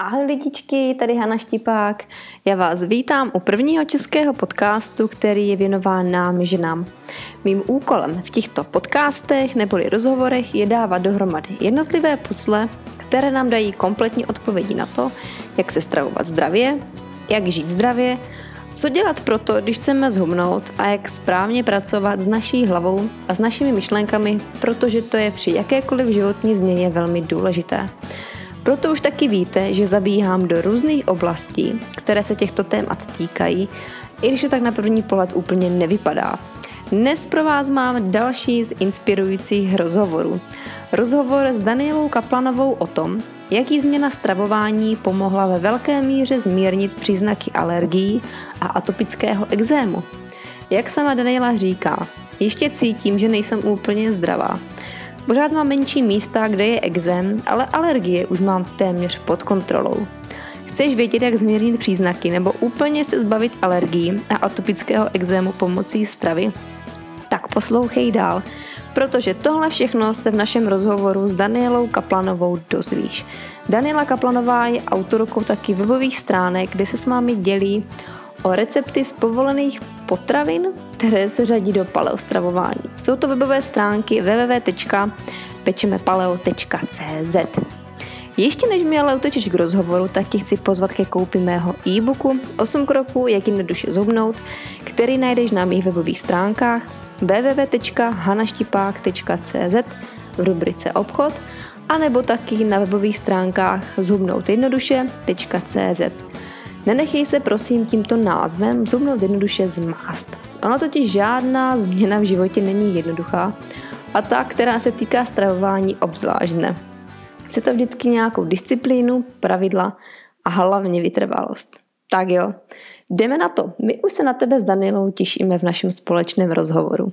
Ahoj lidičky, tady Hana Štipák. Já vás vítám u prvního českého podcastu, který je věnován nám ženám. Mým úkolem v těchto podcastech neboli rozhovorech je dávat dohromady jednotlivé pucle, které nám dají kompletní odpovědi na to, jak se stravovat zdravě, jak žít zdravě, co dělat proto, když chceme zhubnout a jak správně pracovat s naší hlavou a s našimi myšlenkami, protože to je při jakékoliv životní změně velmi důležité. Proto už taky víte, že zabíhám do různých oblastí, které se těchto témat týkají, i když to tak na první pohled úplně nevypadá. Dnes pro vás mám další z inspirujících rozhovorů. Rozhovor s Danielou Kaplanovou o tom, jaký změna stravování pomohla ve velké míře zmírnit příznaky alergií a atopického exému. Jak sama Daniela říká, ještě cítím, že nejsem úplně zdravá. Pořád mám menší místa, kde je exém, ale alergie už mám téměř pod kontrolou. Chceš vědět, jak zmírnit příznaky nebo úplně se zbavit alergií a atopického exému pomocí stravy? Tak poslouchej dál, protože tohle všechno se v našem rozhovoru s Danielou Kaplanovou dozvíš. Daniela Kaplanová je autorkou taky webových stránek, kde se s vámi dělí o recepty z povolených potravin, které se řadí do paleostravování. Jsou to webové stránky www.pečemepaleo.cz ještě než mi ale utečeš k rozhovoru, tak ti chci pozvat ke koupi mého e-booku 8 kroků, jak jednoduše zhubnout, který najdeš na mých webových stránkách www.hanaštipák.cz v rubrice obchod a nebo taky na webových stránkách zhubnoutjednoduše.cz. Nenechej se prosím tímto názvem zhubnout jednoduše zmást. Ono totiž žádná změna v životě není jednoduchá a ta, která se týká stravování obzvlášť ne. Chce to vždycky nějakou disciplínu, pravidla a hlavně vytrvalost. Tak jo, jdeme na to. My už se na tebe s Danielou těšíme v našem společném rozhovoru.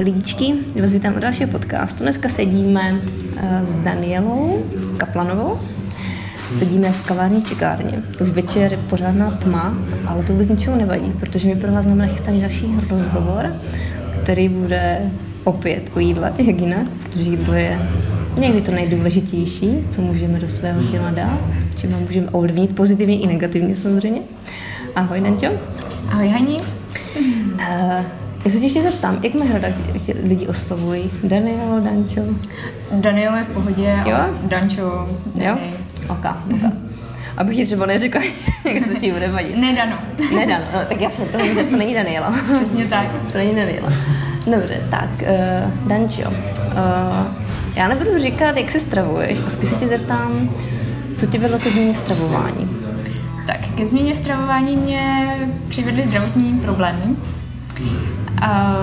Lidičky, vás vítám u dalšího podcastu. Dneska sedíme eh, s Danielou Kaplanovou. Sedíme v kavárně čekárně. Už večer je pořádná tma, ale to vůbec ničeho nevadí, protože my pro vás máme nachystaný další rozhovor, který bude opět o jídle, jak jinak, protože jídlo je někdy to nejdůležitější, co můžeme do svého těla dát, čím ho můžeme ovlivnit pozitivně i negativně samozřejmě. Ahoj, Dančo. Ahoj Hani. Uh, já se tě ještě zeptám, jak mě hrada lidi oslovují? Danielo, Dančo? Daniel je v pohodě Jo? a Dančo. Jo? Dani. Oka, oka. Abych ti třeba neřekla, jak se ti bude vadit. Ne, Dano. Ne, Dan, no, tak jasně, to, není- to není Daniela. Přesně tak. To není Daniela. Dobře, tak, uh, Dančo, uh, já nebudu říkat, jak se stravuješ, a spíš se tě zeptám, co tě vedlo ke změně stravování. Tak, ke změně stravování mě přivedly zdravotní problémy. A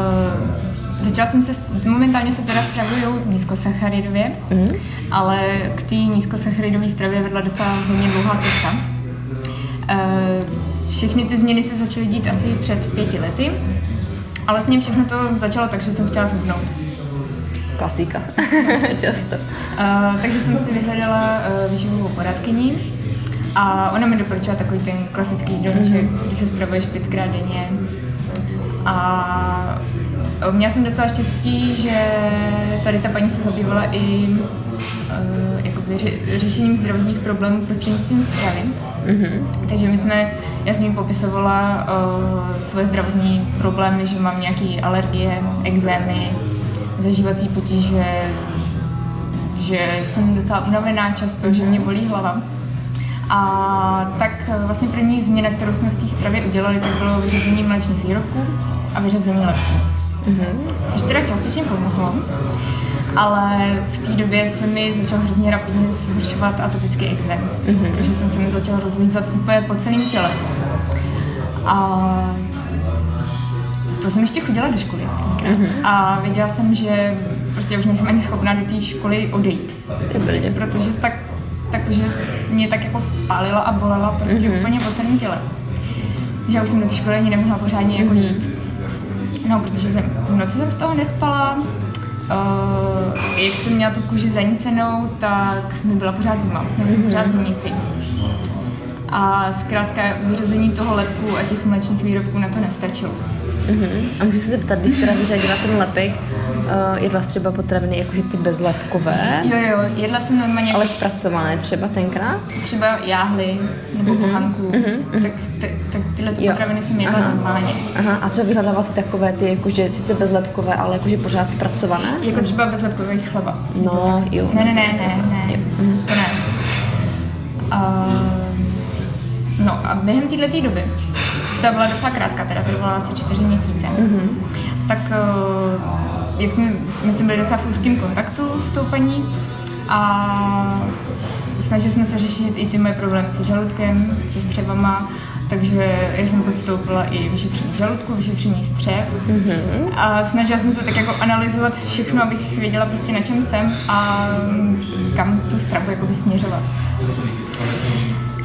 začala jsem se, momentálně se teda stravuju nízkosacharidově, Mhm. ale k té nízkosacharidové stravě vedla docela hodně dlouhá cesta. Eh, Všechny ty změny se začaly dít asi před pěti lety a vlastně všechno to začalo tak, že jsem chtěla zhubnout. Klasika. Často. Uh, takže jsem si vyhledala uh, výživovou poradkyni a ona mi doporučila takový ten klasický jídlo, mm-hmm. že když se stravuješ pětkrát denně. A uh, měla jsem docela štěstí, že tady ta paní se zabývala i uh, jakoby ře- řešením zdravotních problémů prostřednictvím stravy. Mhm. Takže my jsme, já jsem jí popisovala uh, svoje zdravotní problémy, že mám nějaké alergie, exémy, zažívací potíže, že jsem docela unavená často, že mě bolí hlava. A tak eh, vlastně první změna, kterou jsme v té stravě udělali, tak bylo vyřazení mléčných výrobků a vyřazení lepku. Mhm. Což teda částečně pomohlo, ale v té době se mi začal hrozně rapidně zhoršovat atopický exém. Mm-hmm. Takže ten se mi začal rozlízat úplně po celém těle. A to jsem ještě chodila do školy. Mm-hmm. A věděla jsem, že prostě už nejsem ani schopná do té školy odejít. Prostě, protože tak, takže mě tak jako pálila a bolela prostě mm-hmm. úplně po celém těle. Že já už jsem do té školy ani nemohla pořádně jako mm-hmm. jít. No, protože jsem, v noci jsem z toho nespala, uh, jak jsem měla tu kůži zanícenou, tak mi byla pořád zima. Měla jsem mm-hmm. pořád zimnici. A zkrátka vyřazení toho lepku a těch mléčných výrobků na to nestačilo. Uh-huh. A můžu se zeptat, když teda vyřadila ten lepek, uh, jedla třeba potraviny jakože ty bezlepkové? Jo, jo, jedla jsem normálně. Ale zpracované třeba tenkrát? Třeba jáhly nebo uh-huh. pohanku, uh-huh. tak, tak, tak tyhle ty potraviny jsem jedla Aha. normálně. Aha, a třeba vyhledala si takové ty, jakože sice bezlepkové, ale jakože pořád zpracované? Jako třeba bezlepkový chleba. No, jo. Ne, ne, ne, ne, ne, to ne. Uh, no a během této doby ta byla docela krátká, teda to byla asi čtyři měsíce. Mm-hmm. Tak eh, jak jsme, my jsme byli docela v úzkém kontaktu s tou paní a snažili jsme se řešit i ty moje problémy se žaludkem, se střevama, takže já jsem podstoupila i vyšetření žaludku, vyšetření střev mm-hmm. a snažila jsem se tak jako analyzovat všechno, abych věděla prostě na čem jsem a kam tu stravu jakoby směřovat.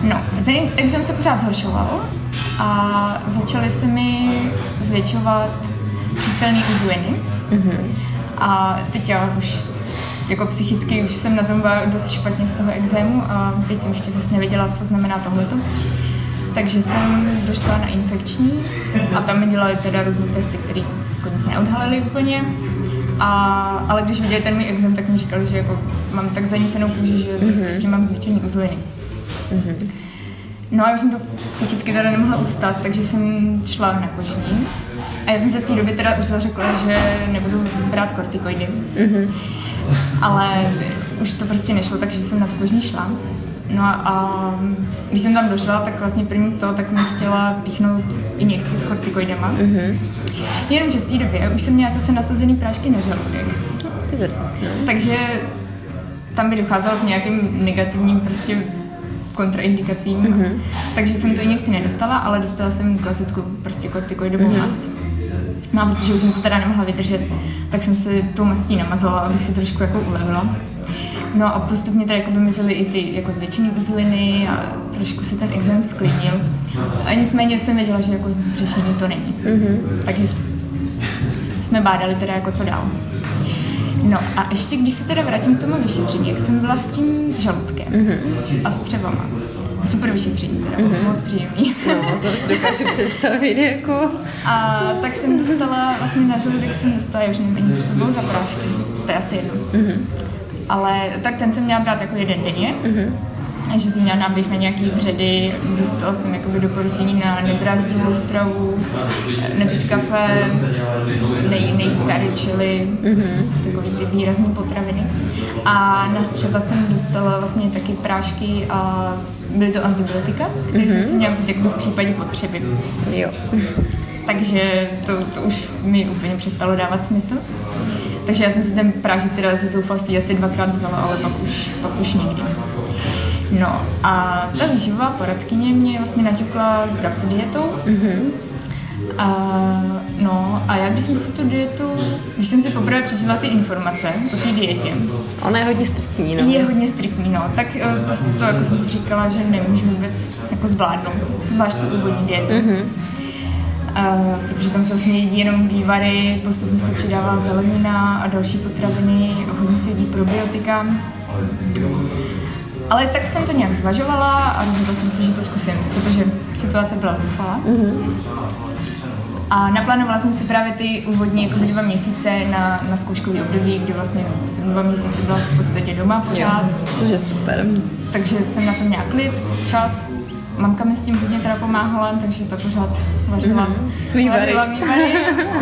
No, ten exem se pořád zhoršoval a začaly se mi zvětšovat číselné uzliny. Mm-hmm. A teď já už jako psychicky už jsem na tom byla dost špatně z toho exému a teď jsem ještě zase nevěděla, co znamená tohleto. Takže jsem došla na infekční a tam mi dělali teda různé testy, které jako nic neodhalily úplně. A, ale když viděli ten můj exém, tak mi říkali, že jako mám tak zanícenou kůži, že mm-hmm. prostě mám zvětšený uzliny. Mm-hmm. No a já jsem to psychicky teda nemohla ustát, takže jsem šla na kožní. A já jsem se v té době teda už zařekla, že nebudu brát kortikoidy. Mm-hmm. Ale už to prostě nešlo, takže jsem na to kožní šla. No a, a když jsem tam došla, tak vlastně první co, tak mi chtěla píchnout injekci s kortikoidema. Mm-hmm. Jenomže v té době už jsem měla zase nasazený prášky na žaludek. Takže tam by docházelo k nějakým negativním prostě kontraindikacím. Mm-hmm. Takže jsem to injekci nedostala, ale dostala jsem klasickou prostě kortikoidovou mm-hmm. mast. No a protože už jsem to teda nemohla vydržet, tak jsem se tou mastí namazala, abych se trošku jako ulevila. No a postupně tady by mizely i ty jako zvětšené uzliny a trošku se ten exém sklidnil. A nicméně jsem věděla, že jako řešení to není. Mm-hmm. Takže jsme bádali teda jako co dál. No a ještě když se teda vrátím k tomu vyšetření, jak jsem byla s tím žaludkem mm-hmm. a s střevama. Super vyšetření, teda mm-hmm. moc příjemný. No, to si dokážu představit, jako. A tak jsem dostala, vlastně na žaludek jsem dostala, já už nevím, co to bylo za prášky, to je asi jedno. Mm-hmm. Ale tak ten jsem měla brát jako jeden denně. Mm-hmm že jsem měla náběh na nějaký vředy, dostala jsem jakoby doporučení na nedráždivou stravu, nepít kafe, nej, nejíst kary, čili mm-hmm. takový ty výrazné potraviny. A na střeva jsem dostala vlastně taky prášky a byly to antibiotika, které mm-hmm. jsem si měla vzít jako v případě potřeby. Jo. Takže to, to už mi úplně přestalo dávat smysl. Takže já jsem si ten prášek teda ze zoufalství asi dvakrát vzala, ale pak už, pak už nikdy. No a ta výživová poradkyně mě vlastně naťukla s dietou. Mm-hmm. A, no a já když jsem si tu dietu, když jsem si poprvé přečetla ty informace o té dietě. Ona je hodně striktní, no. Je hodně striktní, no. Tak eh, to, to jako jsem si říkala, že nemůžu vůbec jako zvládnout, zvlášť tu úvodní dietu. Mm-hmm. Uh, protože tam se vlastně jedí jenom vývary, postupně se přidává zelenina a další potraviny, hodně se jedí probiotika. Ale tak jsem to nějak zvažovala a rozhodla jsem se, že to zkusím, protože situace byla zoufalá. Mm-hmm. A naplánovala jsem si právě ty úvodní jako dva měsíce na, na zkouškový období, kdy vlastně jsem dva měsíce byla v podstatě doma pořád. Jo, což je super. Takže jsem na to měla klid, čas. Mamka mi s tím hodně teda pomáhala, takže to pořád vařila. Mm-hmm. Vývary. Vařila vývary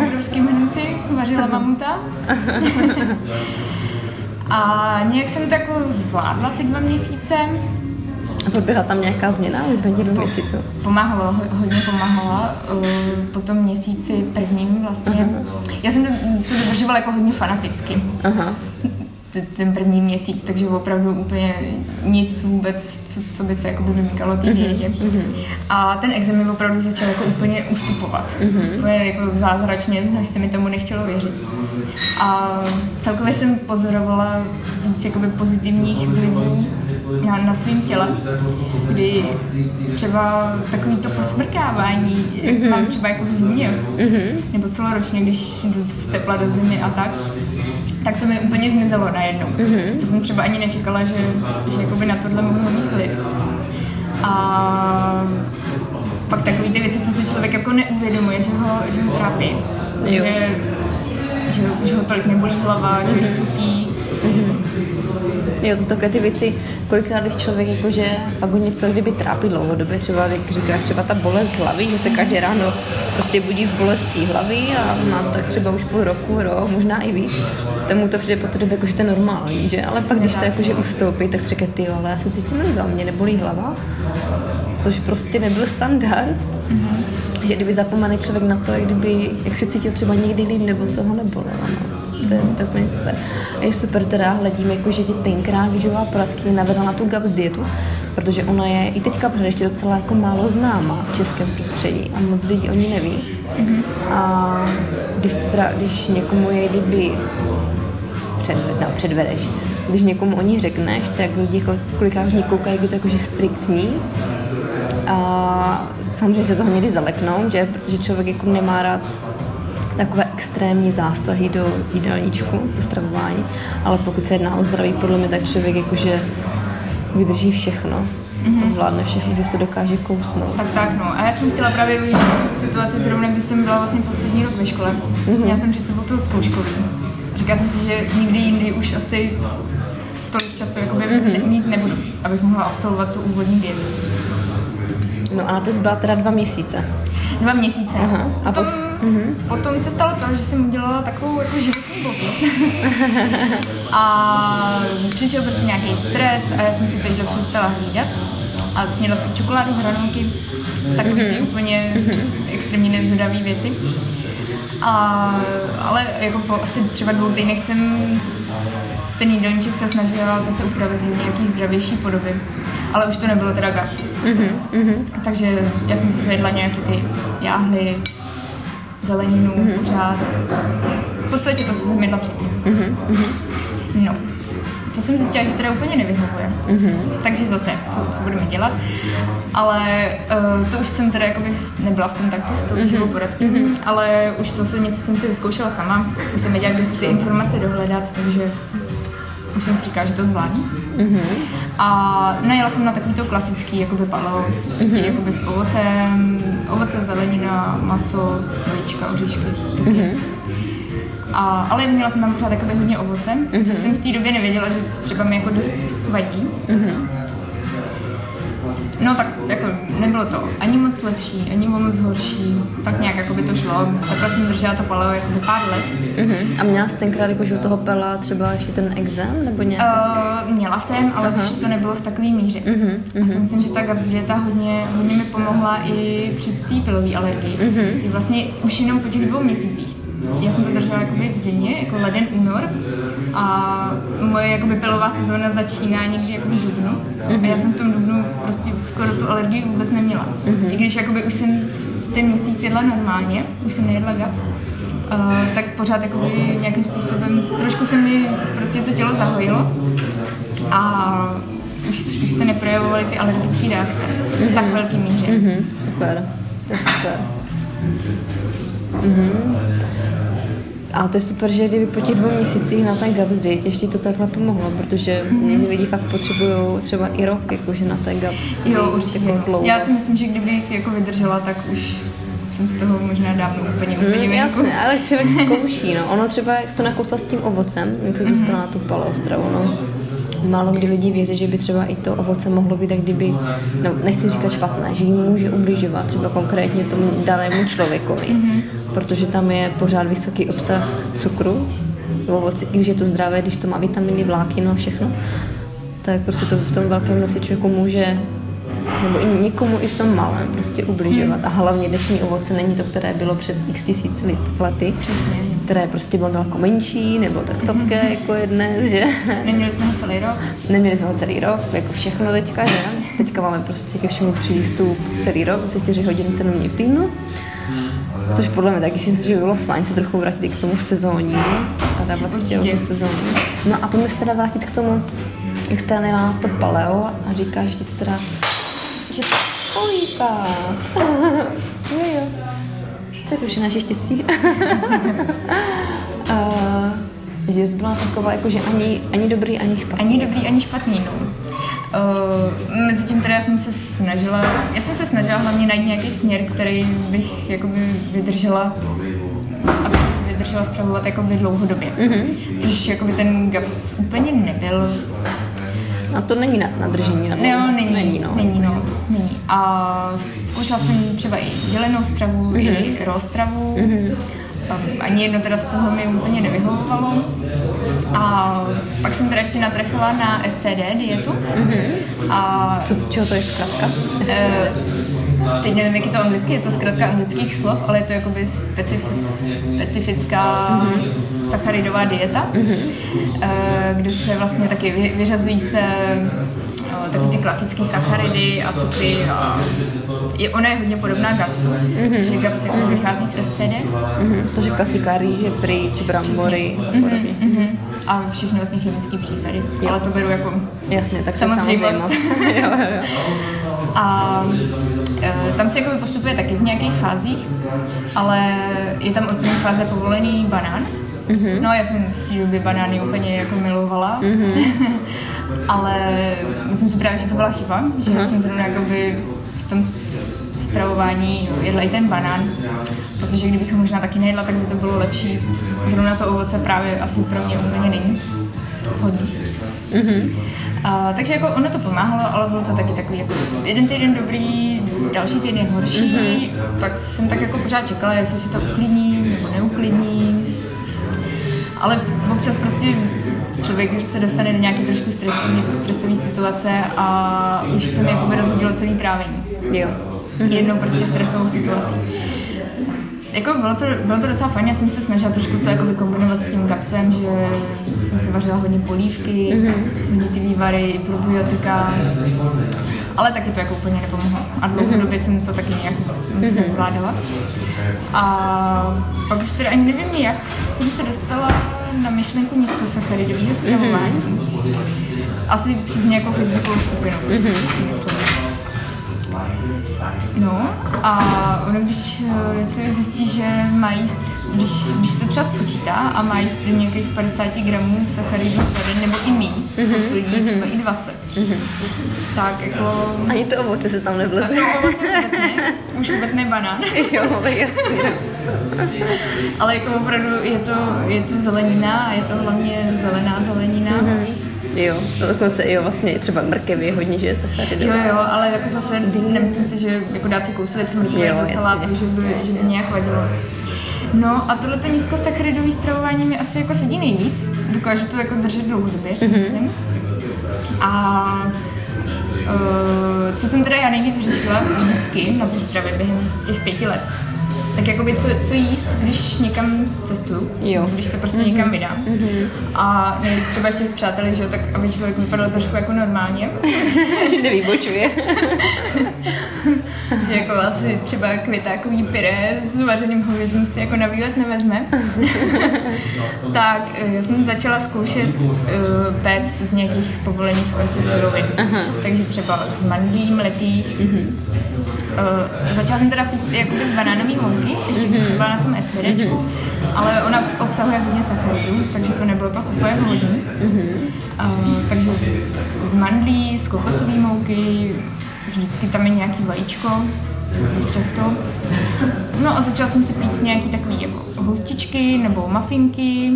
v obrovském hrnci, vařila mamuta. A nějak jsem to jako zvládla ty dva měsíce. A proběhla tam nějaká změna v během dvou měsíců? Pomáhalo, hodně pomáhala. Po tom měsíci prvním vlastně. Uh-huh. Já jsem to, to dodržovala jako hodně fanaticky. Uh-huh. Ten první měsíc, takže opravdu úplně nic vůbec, co, co by se jako vymykalo té dietě. Mm-hmm. A ten examen opravdu začal jako úplně ustupovat. Mm-hmm. Úplně jako zázračně, až se mi tomu nechtělo věřit. A celkově jsem pozorovala víc jakoby pozitivních vlivů na, na svém těle, kdy třeba takový to posmrkávání mm-hmm. mám třeba jako v zimě, mm-hmm. nebo celoročně, když jdu z tepla do zimy a tak, tak to mi úplně zmizelo najednou. Mm-hmm. To jsem třeba ani nečekala, že, že jakoby na tohle mohu mít vliv. A pak takový ty věci, co si člověk jako neuvědomuje, že ho, že ho trápí. Jo. Že, že, že ho tolik nebolí hlava, že mm-hmm. spí. Mm-hmm. Jo, to jsou takové ty věci, kolikrát když člověk jakože fakt něco kdyby trápí dlouhodobě, třeba jak říkáš, třeba ta bolest hlavy, že se každé ráno prostě budí z bolestí hlavy a má to tak třeba už půl roku, rok, možná i víc. Tomu to přijde po té době, jakože to je normální, že? Ale pak, když to jakože ustoupí, tak si říká, ty ale já se cítím líbá, mě nebolí hlava, což prostě nebyl standard. Mm-hmm. Že kdyby zapomenul člověk na to, jak, kdyby, jak se cítil třeba někdy líp, nebo co ho nebolelo. No to je, to úplně super. A je super teda, hledím, jako, že ti tenkrát výživová poradky navedla na tu GAPS dietu, protože ona je i teďka pořád ještě docela jako málo známá v českém prostředí a moc lidí o ní neví. Mm-hmm. A když, to teda, když někomu je kdyby předved, no, předvedeš, když někomu o ní řekneš, tak lidi jako, kolikrát už koukají, jak je to jakože striktní a samozřejmě se toho někdy zaleknou, že? protože člověk jako nemá rád takové extrémní zásahy do jídelníčku, do stravování, ale pokud se jedná o zdraví, podle mě tak člověk jakože vydrží všechno. Mm-hmm. zvládne všechno, že se dokáže kousnout. Tak tak, no. A já jsem chtěla právě využít tu situaci zrovna, když jsem byla vlastně poslední rok ve škole. Mm-hmm. Já jsem před sebou toho zkouškový. Říkala jsem si, že nikdy jindy už asi tolik času jakoby mm-hmm. mít nebudu, abych mohla absolvovat tu úvodní vědu. No a na test byla teda dva měsíce. Dva měsíce. Aha. A Potom po Mm-hmm. Potom se stalo to, že jsem udělala takovou jako životní bloky. a přišel prostě nějaký stres a já jsem si tohle přestala hlídat. A snědla jsem čokoládu, hranolky, takové mm-hmm. ty úplně mm-hmm. extrémně nezdravé věci. A, ale jako po asi třeba dvou týdnech jsem ten jídelníček se snažila zase upravit do nějaký zdravější podoby. Ale už to nebylo teda GAPS. Mm-hmm. Takže já jsem si jedla nějaký ty jáhly, zeleninu mm-hmm. pořád. V podstatě to, co jsem jedla předtím. Mm-hmm. No, to jsem zjistila, že teda úplně nevyhovuje. Mm-hmm. Takže zase, co, co budeme dělat. Ale uh, to už jsem teda jakoby nebyla v kontaktu s tou mm-hmm. poradkyní, mm-hmm. ale už zase něco jsem si vyzkoušela sama. Už jsem věděla, kde si ty informace dohledat, takže už jsem si říkala, že to zvládnu. Mm-hmm. A najela jsem na takový to klasický, jakoby palo, mm-hmm. jakoby s ovocem, ovoce, zelenina, maso, vajíčka, oříšky. Mm-hmm. A, ale měla jsem tam pořád jakoby hodně ovoce, mm-hmm. což jsem v té době nevěděla, že třeba mi jako dost vadí. Mm-hmm. No tak jako nebylo to ani moc lepší, ani moc horší, tak nějak jako by to šlo. Takhle jsem držela to paleo jako pár let. Uh-huh. A měla jsi tenkrát jako, u toho pela třeba ještě ten exém nebo nějak? Uh, měla jsem, ale uh-huh. už to nebylo v takové míře. Uh-huh. Uh-huh. A si myslím, že ta gabzdieta hodně, hodně mi pomohla i při té pilové alergii. Uh-huh. vlastně už jenom po těch dvou měsících já jsem to držela jakoby v zimě, jako leden, únor a moje jakoby pilová sezóna začíná někdy jako v dubnu mm-hmm. a já jsem v tom dubnu prostě skoro tu alergii vůbec neměla. Mm-hmm. I když jakoby už jsem ten měsíc jedla normálně, už jsem nejedla GAPS, uh, tak pořád jakoby nějakým způsobem, trošku se mi prostě to tělo zahojilo a už, už se neprojevovaly ty alergické reakce mm-hmm. v tak velký míře. Mm-hmm. Super, to je super. Mm-hmm. A to je super, že kdyby po těch dvou měsících na ten GAPS date ještě to takhle pomohlo, protože mm-hmm. lidi fakt potřebují třeba i rok, jakože na ten GAPS. Jo, určitě. Jako Já si myslím, že kdybych jako vydržela, tak už jsem z toho možná dávno úplně úplně mm, Jasně, ale člověk zkouší, no. Ono třeba, jak jsi to nakousla s tím ovocem, jak se dostala mm-hmm. na tu paleostravu, no málo kdy lidi věří, že by třeba i to ovoce mohlo být tak kdyby, no nechci říkat špatné, že jim může ubližovat třeba konkrétně tomu danému člověkovi, mm-hmm. Protože tam je pořád vysoký obsah cukru v ovoci, i když je to zdravé, když to má vitaminy, vláknino a všechno, tak prostě to v tom velkém množství člověku může nebo i někomu i v tom malém prostě ubližovat. A hlavně dnešní ovoce není to, které bylo před x tisíc lety. Přesně které prostě bylo daleko menší, nebo tak statké, jako je dnes, že? Neměli jsme ho celý rok. Neměli jsme ho celý rok, jako všechno teďka, že? Teďka máme prostě ke všemu přístup celý rok, 24 hodin, 7 dní v týdnu. Což podle mě taky si myslím, že by bylo fajn se trochu vrátit i k tomu sezónnímu a dávat si chtěla tu sezónu. No a pojďme se teda vrátit k tomu, jak jste najela to paleo a říkáš, že to teda, že to kolíká. jo, jo. Už naše štěstí. uh, že jsi byla taková, jako, že ani, ani dobrý, ani špatný. Ani dobrý, ani špatný, no. Uh, mezi tím teda já jsem se snažila, já jsem se snažila hlavně najít nějaký směr, který bych jakoby vydržela, aby vydržela stravovat jakoby dlouhodobě. Mm-hmm. Což jakoby ten GAPS úplně nebyl. A to není na, na držení na No, není, není, no. Není, no. Není. A zkoušela jsem třeba i dělenou stravu, mm-hmm. i rozstravu. Mm-hmm ani jedno teda z toho mi úplně nevyhovovalo. A pak jsem teda ještě natrefila na SCD dietu. Mm-hmm. A Co, čeho to je zkrátka? E, teď nevím, jak je to anglicky, je to zkrátka anglických slov, ale je to jakoby specif, specifická mm-hmm. sacharidová dieta, mm-hmm. e, kde se vlastně taky vyřazují se takový ty klasické sacharidy a cukry. A je, ona je hodně podobná GAPSu, mm-hmm. že GAPS jako mm-hmm. vychází z SCD. Mm-hmm. Takže klasika rýže, pryč, brambory a podobně. Mm-hmm. A všechny vlastně chemické přísady. Jo. Ale to beru jako Jasně, tak samozřejmost. jo, jo, jo. A e, tam se jako postupuje taky v nějakých fázích, ale je tam od první fáze povolený banán. Mm-hmm. No já jsem z té doby banány úplně jako milovala. Mm-hmm. ale myslím si právě, že to byla chyba, že uh-huh. jsem zrovna jakoby v tom stravování jedla i ten banán, protože kdybych ho možná taky nejedla, tak by to bylo lepší. Zrovna to ovoce právě asi pro mě úplně není vhodný. Mm-hmm. A, takže jako ono to pomáhalo, ale bylo to taky takový jako jeden týden dobrý, další týden horší, mm-hmm. tak jsem tak jako pořád čekala, jestli si to uklidní nebo neuklidní. Ale občas prostě člověk už se dostane do nějaké trošku stresové, stresové situace a už se mi jako rozhodilo celý trávení. Jo. Mhm. Jednou prostě stresovou situací. Jako bylo to, bylo to docela fajn, já jsem se snažila trošku to jako kombinovat s tím kapsem, že jsem se vařila hodně polívky, mm-hmm. hodně ty vývary, probiotika, ale taky to jako úplně nepomohlo. A dlouhodobě mm-hmm. jsem to taky nějak mm-hmm. nezvládala. A pak už teda ani nevím, jak jsem se dostala na myšlenku nízkosacharidového stravování. Mm-hmm. Asi přes nějakou facebookovou skupinu. Mm-hmm. No a ono, když eh, člověk zjistí, že má jíst, když, když to třeba spočítá a má jíst nějakých 50 gramů sacharidů tady, nebo i mý, mm-hmm. lidí mm-hmm. třeba i 20, mm-hmm. tak jako... Ani to ovoce se tam nevleze. Ovoce vůbec ne, už vůbec ne banán. jo, ale jasně. ale jako opravdu je to, je to zelenina a je to hlavně zelená zelenina. Mm-hmm Jo, to dokonce jo, vlastně třeba mrkev je hodně, že je sacharidová. Jo, jo, ale jako zase nemyslím si, že jako dát si kousek mrkve do salátu, že by, že by nějak vadilo. No a tohleto nízkosacharidové stravování mi asi jako sedí nejvíc. Dokážu to jako držet dlouhodobě, si mm-hmm. myslím. A uh, co jsem teda já nejvíc řešila vždycky na té stravě během těch pěti let, tak jakoby co, co jíst, když někam cestuju, jo. když se prostě mm-hmm. někam vydám. Mm-hmm. A nejlíp třeba ještě s přáteli, že jo, tak aby člověk vypadal trošku jako normálně. že nevybočuje. že jako asi třeba květákový pyré s vařeným hovězím si jako na výlet nevezme. tak eh, já jsem začala zkoušet uh, péct z nějakých povolených prostě surovin. Aha. Takže třeba z mandlí mletých, mm-hmm Uh, začala jsem teda pít jakoby z banánový mouky, ještě když jsem byla na tom SCDčku, mm-hmm. ale ona obsahuje hodně sacharidů, takže to nebylo pak úplně. Mm-hmm. Uh, takže z mandlí, z kokosové mouky, vždycky tam je nějaký vajíčko, dost často. No a začala jsem si pít nějaký takový jako hustičky nebo mafinky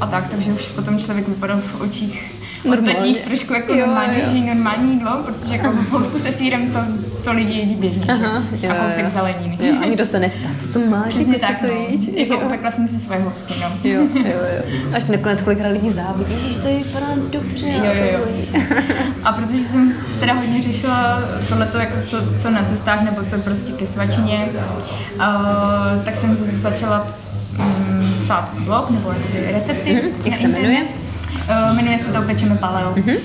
a tak, takže už potom člověk vypadal v očích ostatních trošku jako jo, normálně, jo. že normální jídlo, protože jako housku se sírem to, to lidi jedí běžně, Aha, že? Jo, a kousek zeleniny. Jo, a nikdo se neptá, co to máš, Přesně tak, to no. jíš. Jako upekla jsem si svoje housky, no. Jo, jo, jo. Až nakonec kolikrát lidí závidí, že to vypadá dobře. Jo, jo, jo. A protože jsem teda hodně řešila tohleto, jako co, co na cestách, nebo co prostě ke svačině, uh, tak jsem začala um, psát blog nebo recepty Mhm, jak se internet. Jmenuje? Uh, jmenuje se to Pečeme paleo. Mhm.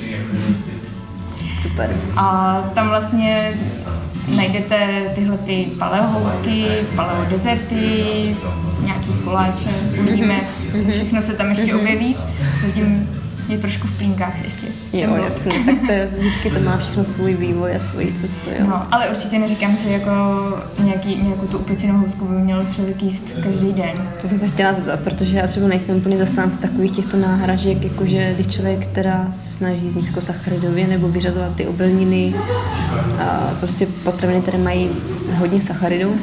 Super. A tam vlastně najdete tyhle ty paleohousky, paleo dezerty, nějaký koláče, uvidíme, Mhm. co všechno se tam ještě objeví. Zatím je trošku v plínkách ještě. Jo, jasně, tak to je, vždycky to má všechno svůj vývoj a svoji cestu, jo. No, ale určitě neříkám, že jako nějaký, nějakou tu upečenou housku by měl člověk jíst každý den. To jsem se chtěla zeptat, protože já třeba nejsem úplně zastánce takových těchto náhražek, jakože když člověk teda se snaží jíst nízkosacharidově nebo vyřazovat ty obilniny, a prostě potraviny, které mají hodně sacharidů,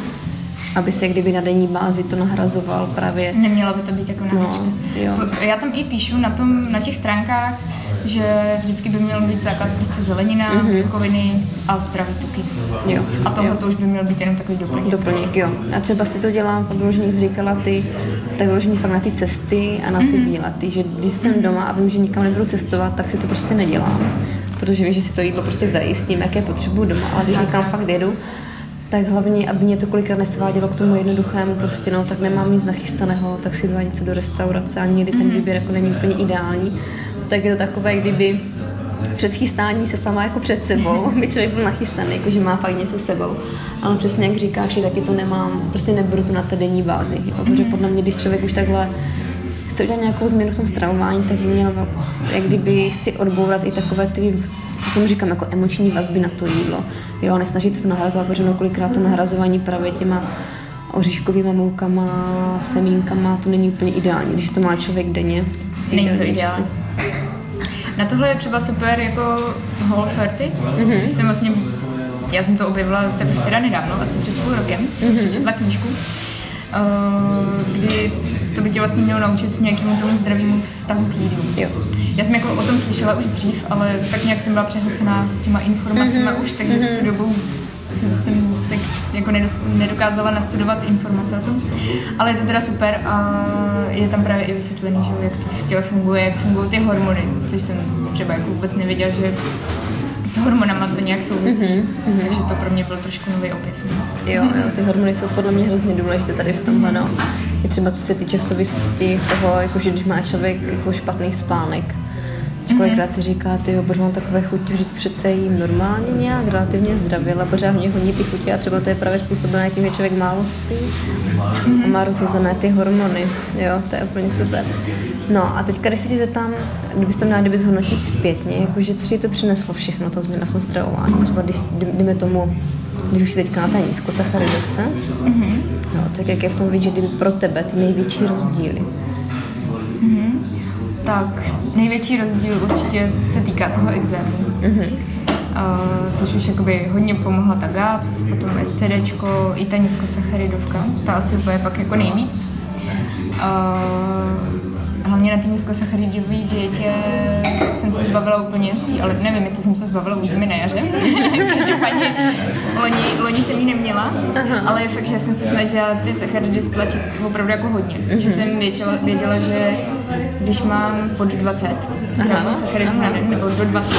aby se kdyby na denní bázi to nahrazoval právě Neměla by to být jako náhražka. jo. Já tam i píšu na, tom, na těch stránkách, že vždycky by měl být základ prostě zelenina, mm-hmm. koviny a zdraví tuky. Jo. A tohle jo. to už by měl být jenom takový doplněk. Doplněk, jo. A třeba si to dělám, fakt vyloženě jsi říkala ty, tak vyloženě fakt na ty cesty a na ty Mhm. výlety, že když jsem doma a vím, že nikam nebudu cestovat, tak si to prostě nedělám. Protože vím, že si to jídlo prostě zajistím, jaké potřebuju doma, ale když někam fakt jedu, tak hlavně, aby mě to kolikrát nesvádělo k tomu jednoduchému, prostě no, tak nemám nic nachystaného, tak si jdu něco do restaurace a někdy Mhm. ten výběr jako není úplně ideální. Tak je to takové, kdyby předchystání se sama jako před sebou, by člověk byl nachystaný, jako že má fakt něco sebou. Ale přesně jak říkáš, taky to nemám, prostě neberu to na té denní bázi. Jo? Protože podle mě, když člověk už takhle chce udělat nějakou změnu v tom stravování, tak by měl jak kdyby si odbourat i takové ty tomu říkám, jako emoční vazby na to jídlo. Jo, nesnažit se to nahrazovat, protože kolikrát to nahrazování právě těma oříškovýma moukama, semínkama, to není úplně ideální, když to má člověk denně. Není to ideální. Na tohle je třeba super jako Whole 30, mm-hmm. což jsem vlastně, já jsem to objevila teprve teda nedávno, asi před půl rokem, jsem mm-hmm. přečetla knížku, eh, kdy to by tě vlastně mělo naučit nějakému tomu zdravému vztahu k jídlu. Jo. Já jsem jako o tom slyšela už dřív, ale tak nějak jsem byla přehlcená těma informacemi mm-hmm. už, takže v tu dobu jsem, jsem se jako nedokázala nastudovat informace o tom. Ale je to teda super a je tam právě i vysvětlený, že, jak to v těle funguje, jak fungují ty hormony, což jsem třeba jako vůbec nevěděla, že s hormonama to nějak souvisí. Mm-hmm. Takže to pro mě byl trošku nový objev. Jo, jo, ty hormony jsou podle mě hrozně důležité tady v tomhle, no. I třeba co se týče v souvislosti toho, jakože když má člověk jako špatný spánek, že kolikrát si říká, ty jo, mám takové chuti, že přece jím normálně nějak, relativně zdravě, ale pořád mě hodně ty chutě a třeba to je právě způsobené tím, že člověk málo spí a má rozhozené ty hormony, jo, to je úplně super. No a teďka, když se ti zeptám, kdybys to měla kdyby zhodnotit zpětně, jakože co ti to přineslo všechno, ta změna v tom stravování, třeba když, dejme tomu, když už jsi teďka na té nízkosacharidovce, mm-hmm. no, tak jak je v tom vidět, kdyby pro tebe ty největší rozdíly? Tak, největší rozdíl určitě se týká toho exému. Mm-hmm. Uh, což už jakoby hodně pomohla ta GAPS, potom SCDčko, i ta nízkosacharidovka, ta asi úplně pak jako nejvíc. Uh, hlavně na té nízkosacharidové dietě jsem se zbavila úplně, tý, ale nevím, jestli jsem se zbavila mi na jaře. Každopádně loni, loni jsem ji neměla, ale je fakt, že jsem se snažila ty sacharidy stlačit opravdu jako hodně. Že jsem věděla, věděla, že když mám pod 20 gramů sacharidů na den, nebo do 20,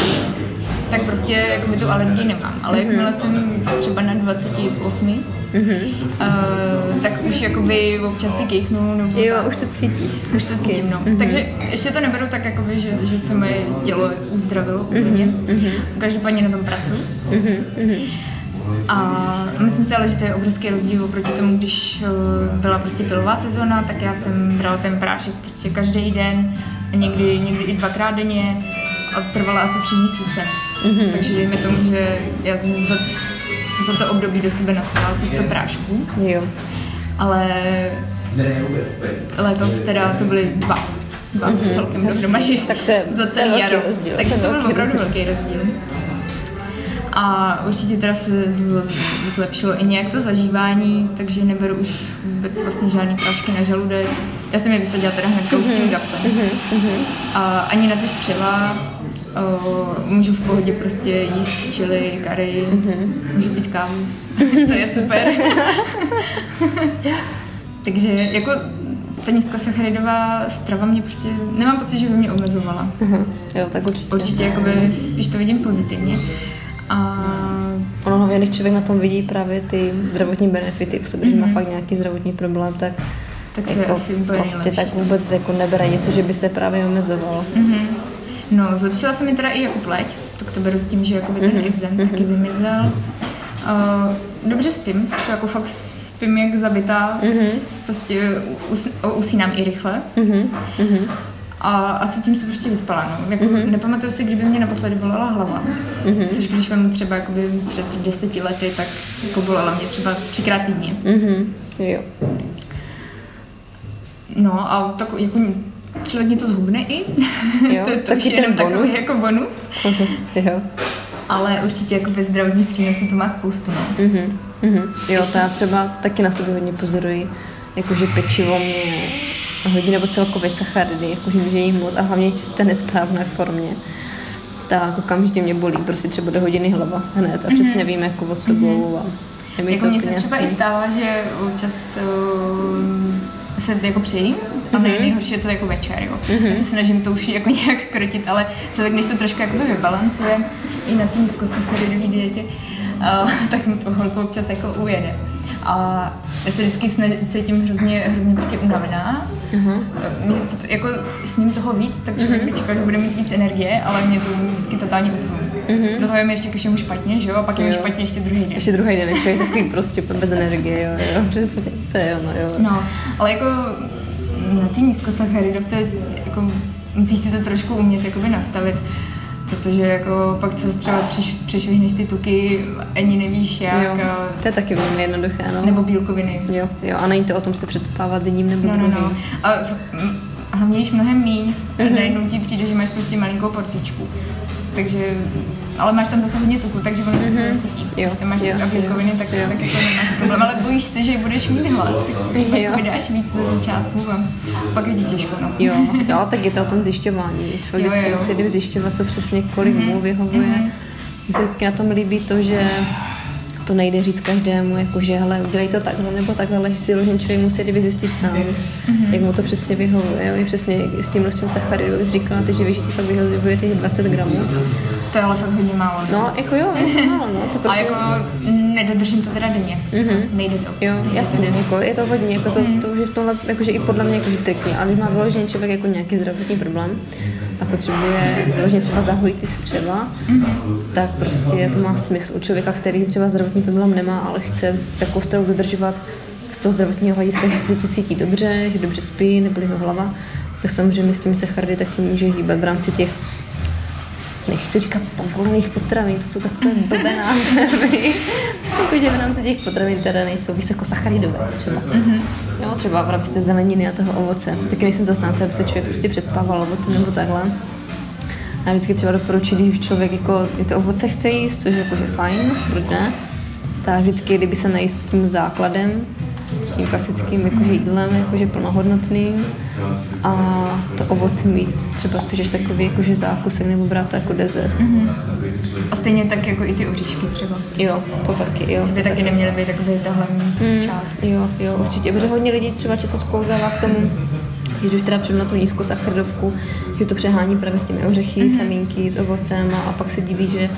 tak prostě jako by tu alergii nemám. Ale jakmile jsem třeba na 28, mm-hmm. uh, tak už jakoby občas si kejchnu. Nebo Jo, tak. už to cítíš. Už se cítím, no. Mm-hmm. Takže ještě to neberu tak, jakoby, že, že se moje tělo uzdravilo úplně. Mm-hmm. Každopádně na tom pracuji. Mm-hmm. A myslím si ale, že to je obrovský rozdíl oproti tomu, když uh, byla prostě pilová sezóna, tak já jsem brala ten prášek prostě každý den, někdy, někdy i dvakrát denně a trvala asi tři měsíce. Mm-hmm. Takže dejme tomu, že já jsem za, za to období do sebe naspala asi 100 prášků, Jo. ale letos teda to byly dva. Dva mm-hmm. celkem dohromady. Tak to je- za to je celý velký jaro. rozdíl, Takže to je to byl opravdu rozdíl. velký rozdíl. A určitě teda se zl- zlepšilo i nějak to zažívání, takže neberu už vůbec vlastně žádný prášky na žaludek. Já jsem je vysadila teda hnedka už s tím gapsem. A ani na ty střeva o, můžu v pohodě prostě jíst chili, curry, můžu pít kávu. to je super. takže jako ta nízkosacharidová strava mě prostě, nemám pocit, že by mě omezovala. Mhm. Jo, tak určitě. Určitě jakoby spíš to vidím pozitivně. A Ono hlavně, když člověk na tom vidí právě ty zdravotní benefity u sebe, mm-hmm. že má fakt nějaký zdravotní problém, tak Tak to je jako asi úplně prostě nejlepší. tak vůbec jako nebere něco, že by se právě omezovalo. Mhm. No, zlepšila se mi teda i jako pleť, tak to beru s tím, že jakoby ten Mhm, exém taky vymizel. Uh, dobře spím, to jako fakt spím jak zabitá, Mhm. prostě us, usínám i rychle. Mhm. A asi tím se prostě vyspala, no. Jako, Mhm. Nepamatuju si, kdyby mě naposledy bolela hlava. Což když vám třeba jakoby před deseti lety, tak jako bolela mě třeba třikrát týdně. Mhm. Jo. No a tak jako člověk něco zhubne i. Jo, to, to taky ten jenom takový bonus. jako bonus. jo. Ale určitě jako bez zdravotních přínosů to má spoustu, no. Mhm. Mhm. Jo, to já třeba taky na sobě hodně pozoruji, jakože pečivo mě hodně, nebo celkově sacharidy, jakože že jím moc a hlavně v té nesprávné formě. Tak okamžitě mě bolí, prostě třeba do hodiny hlava hned a přesně vím, jako o co mm-hmm. a je mi Jako to mně se třeba i stává, že občas uh, se jako přejím, a Mhm. mm-hmm. nejhorší je to jako večer, jo. Mm-hmm. Já se snažím to už jako nějak krotit, ale člověk, když to trošku jakoby vybalancuje i na té nízkosacharidové dietě, uh, tak mu to holku občas jako ujede. A já se vždycky cítím hrozně, hrozně prostě unavená. Aha. Mě to, jako s ním toho víc, tak člověk by čekal, že bude mít víc energie, ale mě to vždycky totálně utnul. Mm-hmm. Do toho je mi ještě ke všemu špatně, že jo? A pak je mi špatně ještě druhý den. Ještě druhý den je člověk takový prostě bez energie, jo, jo, přesně, to je ono, jo. No, ale jako na té nízkosacharidovce jako musíš si to trošku umět jakoby nastavit, protože jako pak se třeba přiš, přešvihneš ty tuky, ani nevíš jak, jo. a- To je taky velmi jednoduché, no. nebo bílkoviny. Jo, jo, a není to o tom se předspávat jedním nebo No, no, no. A hlavně, když mnohem míň, Mhm. mm-hmm. najednou ti přijde, že máš prostě malinkou porcičku. Takže, ale máš tam zase hodně tuku, takže ono mm-hmm. Mhm. Jo, Když tam máš jo, bílkoviny, jo, tak, jo. tak jako nemáš problém. Ale bojíš se, že budeš mít hlad, tak si Jo. vydáš víc ze začátku a pak je ti těžko. No. Jo, jo, tak je to o tom zjišťování. Člověk vždycky jo. musí jde zjišťovat, co přesně kolik mu vyhovuje. Mně se vždycky na tom líbí to, že to nejde říct každému, jako že hele, udělej to takhle nebo takhle, ale že si vyloženě člověk musí kdyby zjistit sám, jak mu to přesně vyhovuje. Jo, i přesně s tím množstvím sacharidů, jak jsi říkala, ty, že ti fakt vyhovuje těch 20 gramů. To je ale fakt hodně málo. No, jako jo, je to málo, no, to A prostě... jako nedodržím to teda denně. Mhm. Nejde to. Jo, jasně, jako je to hodně, jako to, to už je v tomhle, jakože i podle mě jakože striktní, ale když má vyložený člověk jako nějaký zdravotní problém a potřebuje vyloženě třeba zahojit ty střeva, tak prostě to má smysl u člověka, který třeba zdravotní problém nemá, ale chce takovou stravu dodržovat z toho zdravotního hlediska, že se ti cítí dobře, že dobře spí, nebolí ho hlava, tak samozřejmě s těmi sacharidy taky může hýbat v rámci těch nechci říkat povolených potravin, to jsou takové blbé názvy. Jakože v rámci těch potravin teda nejsou vysokosacharidové třeba. Mm-hmm. Jo, třeba v rámci té zeleniny a toho ovoce. Taky nejsem zastánce, aby se člověk prostě předspával ovoce nebo takhle. A vždycky třeba doporučuji, když člověk jako, je to ovoce chce jíst, což je jakože fajn, proč ne? Tak vždycky, kdyby se najíst tím základem, tím klasickým jako jídlem, jakože plnohodnotným a to ovoce mít třeba spíš až takový jakože zákusek nebo brát to jako dezert. Mm-hmm. A stejně tak jako i ty oříšky třeba. Jo, to taky, jo. Ty by taky neměly být takový ta hlavní Mm, část. Jo, jo, určitě, protože hodně lidí třeba často sklouzává k tomu, když už teda přijdu na tu nízkosacharidovku, že to přehání právě s těmi ořechy, mm-hmm. semínky, s ovocem a, a pak se diví, že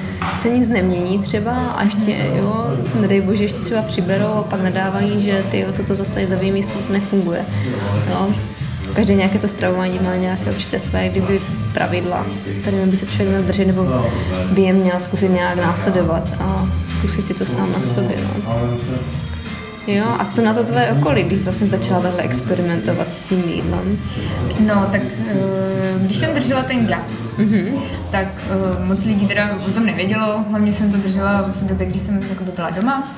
se nic nemění třeba a ještě, jo, nedej bože, ještě třeba přiberou a pak nadávají, že ty, co to zase je za výmysl, to nefunguje. Jo. Každé nějaké to stravování má nějaké určité své kdyby pravidla, tady by se člověk měl držet, nebo by je měl zkusit nějak následovat a zkusit si to sám na sobě. No. Jo, a co na to tvoje okolí, když jsi vlastně začala takhle experimentovat s tím jídlem? No, tak eh, když jsem držela ten gaps, mm-hmm. tak eh, moc lidí teda o tom nevědělo, hlavně jsem to držela v době, kdy jsem jakoby byla doma.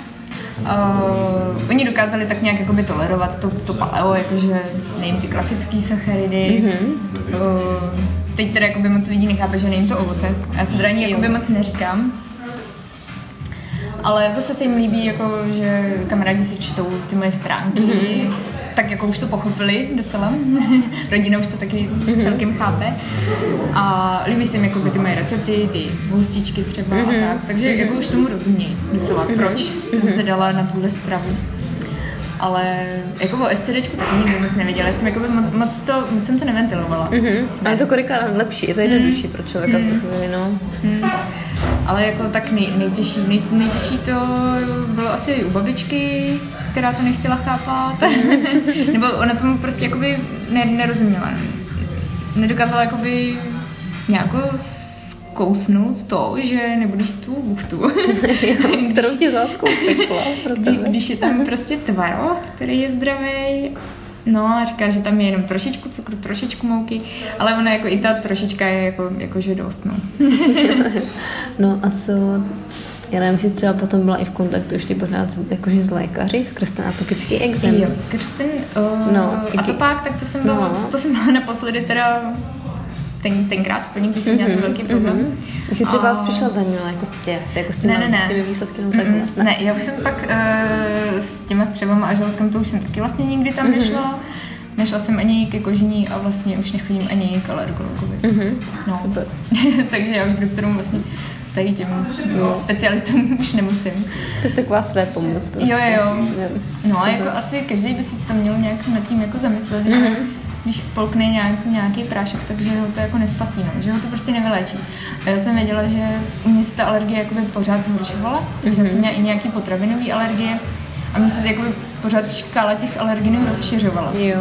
Uh, oni dokázali tak nějak jakoby tolerovat to, to paleo, jakože nejím ty klasické sacharidy. Mm-hmm. Uh, teď teda jakoby moc lidí nechápe, že nejím to ovoce. Já to teda ani jakoby moc neříkám. Ale zase se jim líbí, jako, že kamarádi si čtou ty moje stránky, mm-hmm. tak jako už to pochopili docela. Rodina už to taky mm-hmm. celkem chápe. A líbí se jim jako ty moje recepty, ty hustičky třeba mm-hmm. a tak. Takže mm-hmm. jako už tomu rozumějí docela, mm-hmm. proč jsem se dala na tuhle stravu. Ale jako o SCDčku taky nikdy moc nevěděla. Já jsem jako moc, moc, to, moc jsem to neventilovala. Mm-hmm. Ale je to kolikrát lepší, je to jednodušší mm. pro člověka mm. v tu chvíli, no. Mm. ale jako tak nej, nejtěžší, nej, nejtěžší to bylo asi u babičky, která to nechtěla chápat, nebo ona tomu prostě jakoby ne, nerozuměla. Nedokázala jakoby nějakou kousnout to, že nebudeš tu buchtu. Kterou ti záskou Když je tam prostě tvaroh, který je zdravý No a říká, že tam je jenom trošičku cukru, trošičku mouky, ale ona jako i ta trošička je jako, jakože dost, no. no a co, já nevím, jestli třeba potom byla i v kontaktu ještě pořád jakože s lékaři, skrz ten atopický exém. Jo, skrz ten uh, no, a to pak, tak to jsem byla, no. to jsem byla naposledy teda ten, tenkrát úplně, když jsem měla mm-hmm, velký problém. Mm-hmm. Jsi třeba a... přišla za ní, jako jste, jako s těma, ne, ne, ne. s těmi výsledky, no takhle. Mm-hmm. Ne, já už jsem pak uh, s těma střevama a žaludkem, to už jsem taky vlastně nikdy tam mm-hmm. nešla. Nešla jsem ani ke kožní a vlastně už nechodím ani k alergologovi. Mm-hmm. No. Super. Takže já už k doktorům vlastně tady těm no. specialistům už nemusím. To je taková své pomoc. Prostě. Jo, jo, jo. No a jako asi každý by si to měl nějak nad tím jako zamyslet, mm-hmm. že když spolkne nějak, nějaký prášek, takže ho to jako nespasí, no, že ho to prostě nevyléčí. A já jsem věděla, že u mě se ta alergie jakoby pořád zhoršovala, takže mm-hmm. jsem měla i nějaký potravinový alergie a mě se jakoby pořád škála těch alergenů rozšiřovala. Jo.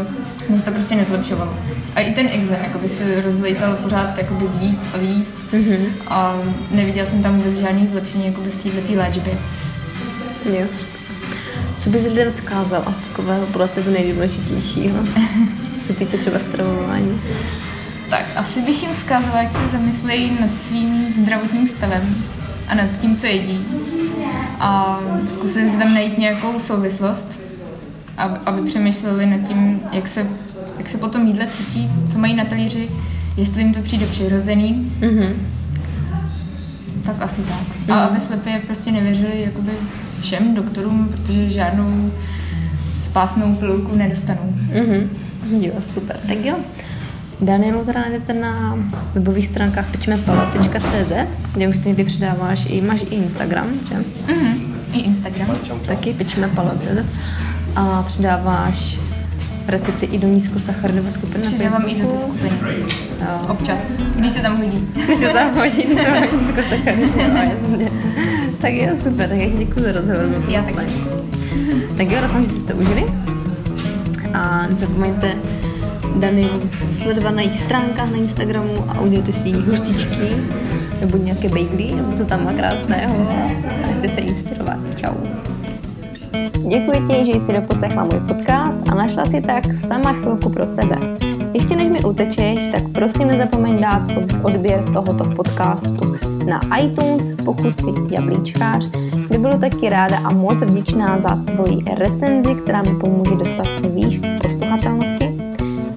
Mně se to prostě nezlepšovalo. A i ten exém jakoby se rozlejzal pořád jakoby víc a víc mm-hmm. a neviděla jsem tam vůbec žádný zlepšení jakoby v této léčbě. Jo. Co bys lidem zkázala takového podle tebe nejdůležitějšího? se týče třeba stravování? Tak asi bych jim vzkázala, ať se zamyslejí nad svým zdravotním stavem a nad tím, co jedí. A zkusit tam najít nějakou souvislost, aby, aby přemýšleli nad tím, jak se, jak se potom jídle cítí, co mají na talíři, jestli jim to přijde přirozený. Mm-hmm. Tak asi tak. Mm-hmm. A mhm. aby slepě prostě nevěřili jakoby všem doktorům, protože žádnou spásnou pilulku nedostanou. Mm-hmm. Jo, super. Tak jo. Danielu teda najdete na webových stránkách pečmepalo.cz, kde už ty někdy přidáváš i, máš i Instagram, že? Mm-hmm. I Instagram. Taky pečmepalo.cz a přidáváš recepty i do nízkosacharidové skupiny Přidávám i do té skupiny. Jo. Občas, když se tam hodí. Když se tam hodí, když se hodí nízkosacharidové, Tak jo, super, tak děkuji za rozhovor. Já taky. Tak jo, doufám, že jste to užili a nezapomeňte Dany sledovat na jejich stránkách na Instagramu a udělejte si hustičky nebo nějaké bagely, nebo co tam má krásného a nechte se inspirovat. Čau. Děkuji ti, že jsi doposlechla můj podcast a našla si tak sama chvilku pro sebe. Ještě než mi utečeš, tak prosím nezapomeň dát odběr tohoto podcastu na iTunes, pokud jsi jablíčkář, kde budu taky ráda a moc vděčná za tvoji recenzi, která mi pomůže dostat se výš v posluchatelnosti.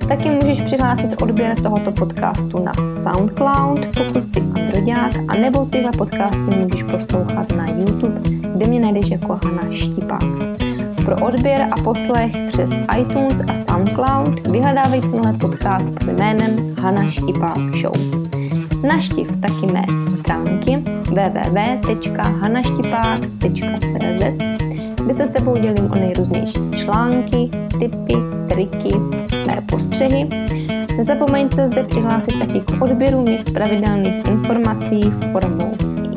Taky můžeš přihlásit odběr tohoto podcastu na SoundCloud, pokud jsi androďák, a nebo tyhle podcasty můžeš poslouchat na YouTube, kde mě najdeš jako Hana Štipák. Pro odběr a poslech přes iTunes a SoundCloud vyhledávej tenhle podcast pod jménem Hana Štipák Show. Naštiv taky mé stránky www.hanaštipák.cz kde se s tebou dělím o nejrůznější články, tipy, triky, mé postřehy. Nezapomeň se zde přihlásit taky k odběru mých pravidelných informací formou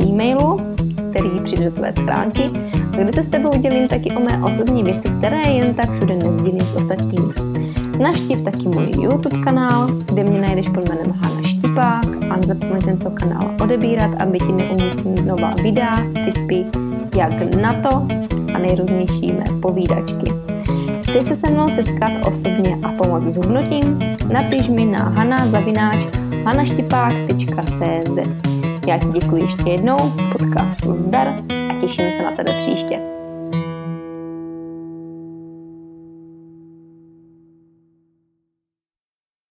e-mailu, který přijde do tvé schránky, kde se s tebou dělím taky o mé osobní věci, které jen tak všude nezdílím s ostatními. Naštiv taky můj YouTube kanál, kde mě najdeš pod jménem Hana Štipák a nezapomeň tento kanál odebírat, aby ti neunikly nová videa, tipy, jak na to a nejrůznější mé povídačky. Chceš se se mnou setkat osobně a pomoct s hubnutím? Napiš mi na hanazavináč hanaštipák.cz Já ti děkuji ještě jednou, podcastu zdar a těším se na tebe příště.